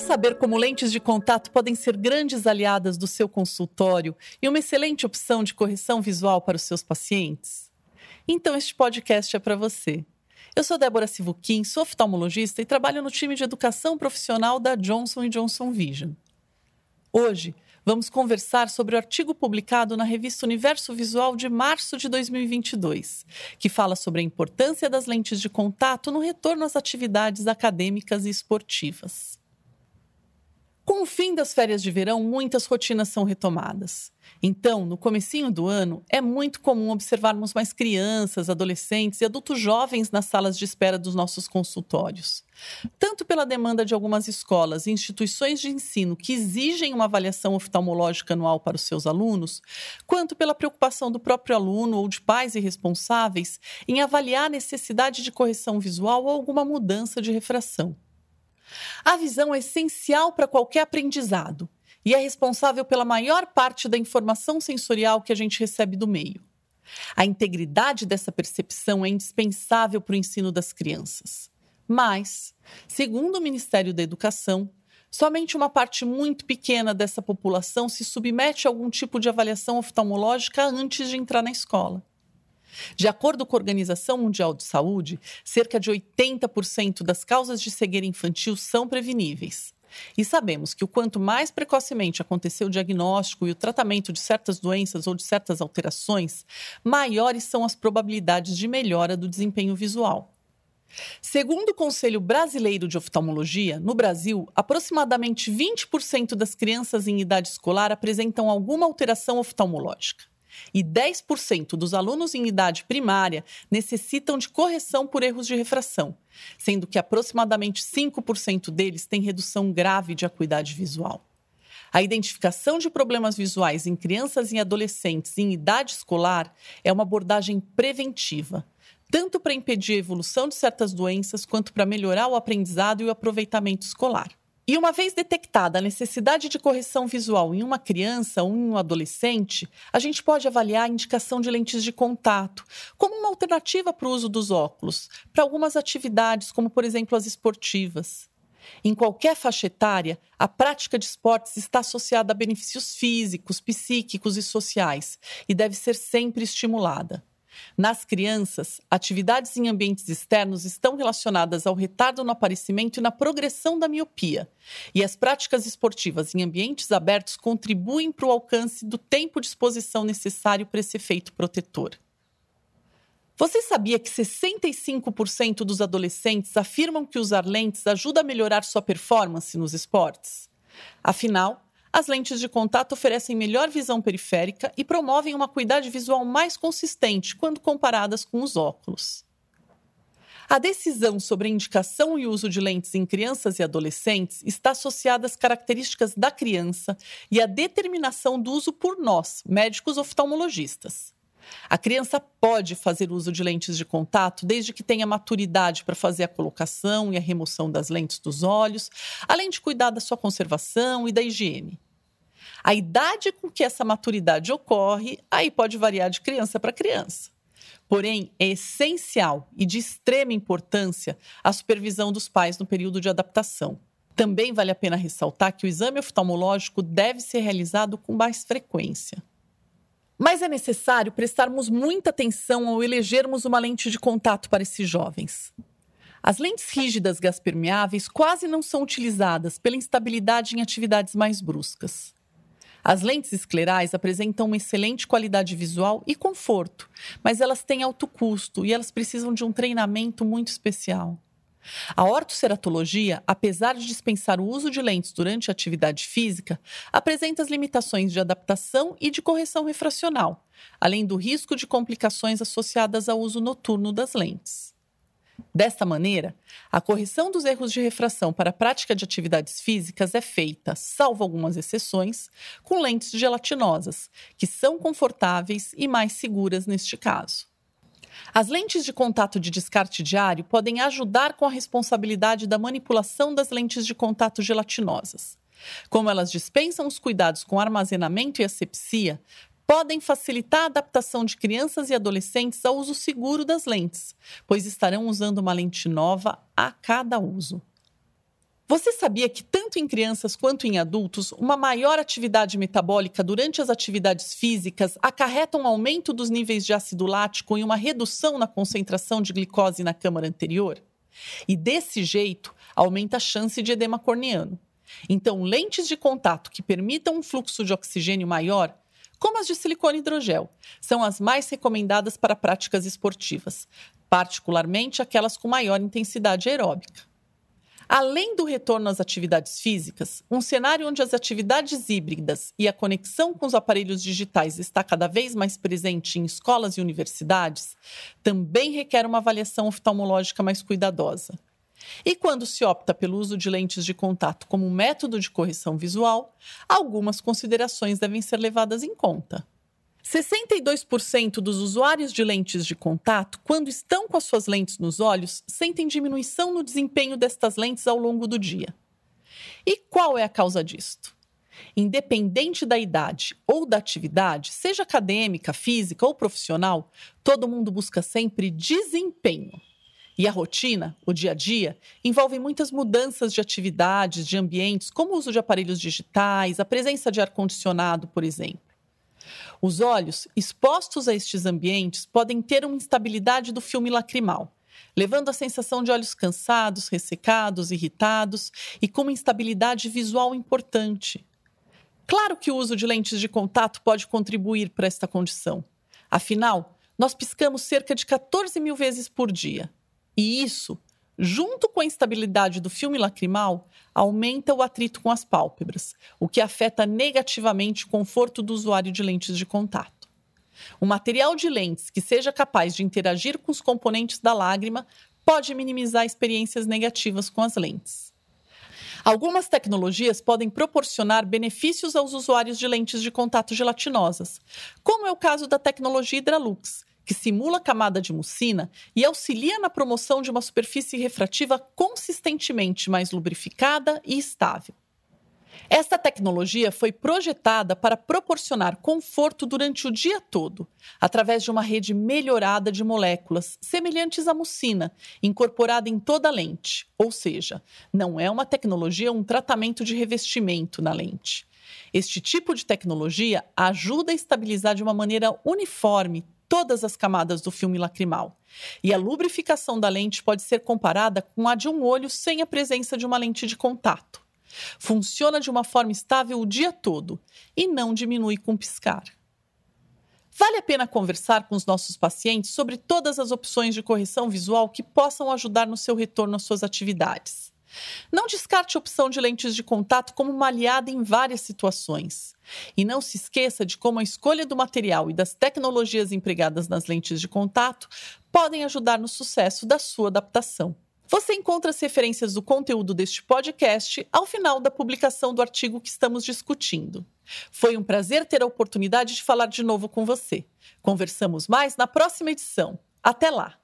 saber como lentes de contato podem ser grandes aliadas do seu consultório e uma excelente opção de correção visual para os seus pacientes? Então, este podcast é para você. Eu sou Débora Sivuquim, sou oftalmologista e trabalho no time de educação profissional da Johnson Johnson Vision. Hoje, vamos conversar sobre o artigo publicado na revista Universo Visual de março de 2022, que fala sobre a importância das lentes de contato no retorno às atividades acadêmicas e esportivas. Com o fim das férias de verão, muitas rotinas são retomadas. Então, no comecinho do ano, é muito comum observarmos mais crianças, adolescentes e adultos jovens nas salas de espera dos nossos consultórios. Tanto pela demanda de algumas escolas e instituições de ensino que exigem uma avaliação oftalmológica anual para os seus alunos, quanto pela preocupação do próprio aluno ou de pais e responsáveis em avaliar a necessidade de correção visual ou alguma mudança de refração. A visão é essencial para qualquer aprendizado e é responsável pela maior parte da informação sensorial que a gente recebe do meio. A integridade dessa percepção é indispensável para o ensino das crianças. Mas, segundo o Ministério da Educação, somente uma parte muito pequena dessa população se submete a algum tipo de avaliação oftalmológica antes de entrar na escola. De acordo com a Organização Mundial de Saúde, cerca de 80% das causas de cegueira infantil são preveníveis. E sabemos que o quanto mais precocemente acontecer o diagnóstico e o tratamento de certas doenças ou de certas alterações, maiores são as probabilidades de melhora do desempenho visual. Segundo o Conselho Brasileiro de Oftalmologia, no Brasil, aproximadamente 20% das crianças em idade escolar apresentam alguma alteração oftalmológica e 10% dos alunos em idade primária necessitam de correção por erros de refração, sendo que aproximadamente 5% deles têm redução grave de acuidade visual. A identificação de problemas visuais em crianças e adolescentes em idade escolar é uma abordagem preventiva, tanto para impedir a evolução de certas doenças quanto para melhorar o aprendizado e o aproveitamento escolar. E uma vez detectada a necessidade de correção visual em uma criança ou em um adolescente, a gente pode avaliar a indicação de lentes de contato como uma alternativa para o uso dos óculos, para algumas atividades, como por exemplo as esportivas. Em qualquer faixa etária, a prática de esportes está associada a benefícios físicos, psíquicos e sociais e deve ser sempre estimulada. Nas crianças, atividades em ambientes externos estão relacionadas ao retardo no aparecimento e na progressão da miopia, e as práticas esportivas em ambientes abertos contribuem para o alcance do tempo de exposição necessário para esse efeito protetor. Você sabia que 65% dos adolescentes afirmam que usar lentes ajuda a melhorar sua performance nos esportes? Afinal, as lentes de contato oferecem melhor visão periférica e promovem uma acuidade visual mais consistente quando comparadas com os óculos. A decisão sobre a indicação e uso de lentes em crianças e adolescentes está associada às características da criança e à determinação do uso por nós, médicos oftalmologistas. A criança pode fazer uso de lentes de contato desde que tenha maturidade para fazer a colocação e a remoção das lentes dos olhos, além de cuidar da sua conservação e da higiene. A idade com que essa maturidade ocorre, aí pode variar de criança para criança. Porém, é essencial e de extrema importância a supervisão dos pais no período de adaptação. Também vale a pena ressaltar que o exame oftalmológico deve ser realizado com mais frequência. Mas é necessário prestarmos muita atenção ao elegermos uma lente de contato para esses jovens. As lentes rígidas gás permeáveis quase não são utilizadas pela instabilidade em atividades mais bruscas. As lentes esclerais apresentam uma excelente qualidade visual e conforto, mas elas têm alto custo e elas precisam de um treinamento muito especial. A ortoceratologia, apesar de dispensar o uso de lentes durante a atividade física, apresenta as limitações de adaptação e de correção refracional, além do risco de complicações associadas ao uso noturno das lentes. Desta maneira, a correção dos erros de refração para a prática de atividades físicas é feita, salvo algumas exceções, com lentes gelatinosas, que são confortáveis e mais seguras neste caso. As lentes de contato de descarte diário podem ajudar com a responsabilidade da manipulação das lentes de contato gelatinosas. Como elas dispensam os cuidados com armazenamento e asepsia, podem facilitar a adaptação de crianças e adolescentes ao uso seguro das lentes, pois estarão usando uma lente nova a cada uso. Você sabia que, tanto em crianças quanto em adultos, uma maior atividade metabólica durante as atividades físicas acarreta um aumento dos níveis de ácido lático e uma redução na concentração de glicose na câmara anterior? E desse jeito, aumenta a chance de edema corneano. Então, lentes de contato que permitam um fluxo de oxigênio maior, como as de silicone hidrogel, são as mais recomendadas para práticas esportivas, particularmente aquelas com maior intensidade aeróbica. Além do retorno às atividades físicas, um cenário onde as atividades híbridas e a conexão com os aparelhos digitais está cada vez mais presente em escolas e universidades também requer uma avaliação oftalmológica mais cuidadosa. E quando se opta pelo uso de lentes de contato como método de correção visual, algumas considerações devem ser levadas em conta. 62% dos usuários de lentes de contato, quando estão com as suas lentes nos olhos, sentem diminuição no desempenho destas lentes ao longo do dia. E qual é a causa disto? Independente da idade ou da atividade, seja acadêmica, física ou profissional, todo mundo busca sempre desempenho. E a rotina, o dia a dia, envolve muitas mudanças de atividades, de ambientes, como o uso de aparelhos digitais, a presença de ar-condicionado, por exemplo. Os olhos, expostos a estes ambientes, podem ter uma instabilidade do filme lacrimal, levando à sensação de olhos cansados, ressecados, irritados e com uma instabilidade visual importante. Claro que o uso de lentes de contato pode contribuir para esta condição. Afinal, nós piscamos cerca de 14 mil vezes por dia. E isso junto com a instabilidade do filme lacrimal, aumenta o atrito com as pálpebras, o que afeta negativamente o conforto do usuário de lentes de contato. Um material de lentes que seja capaz de interagir com os componentes da lágrima pode minimizar experiências negativas com as lentes. Algumas tecnologias podem proporcionar benefícios aos usuários de lentes de contato gelatinosas, como é o caso da tecnologia Hydralux, que simula camada de mucina e auxilia na promoção de uma superfície refrativa consistentemente mais lubrificada e estável. Esta tecnologia foi projetada para proporcionar conforto durante o dia todo, através de uma rede melhorada de moléculas semelhantes à mucina, incorporada em toda a lente, ou seja, não é uma tecnologia, um tratamento de revestimento na lente. Este tipo de tecnologia ajuda a estabilizar de uma maneira uniforme todas as camadas do filme lacrimal. E a lubrificação da lente pode ser comparada com a de um olho sem a presença de uma lente de contato. Funciona de uma forma estável o dia todo e não diminui com piscar. Vale a pena conversar com os nossos pacientes sobre todas as opções de correção visual que possam ajudar no seu retorno às suas atividades. Não descarte a opção de lentes de contato como uma aliada em várias situações. E não se esqueça de como a escolha do material e das tecnologias empregadas nas lentes de contato podem ajudar no sucesso da sua adaptação. Você encontra as referências do conteúdo deste podcast ao final da publicação do artigo que estamos discutindo. Foi um prazer ter a oportunidade de falar de novo com você. Conversamos mais na próxima edição. Até lá!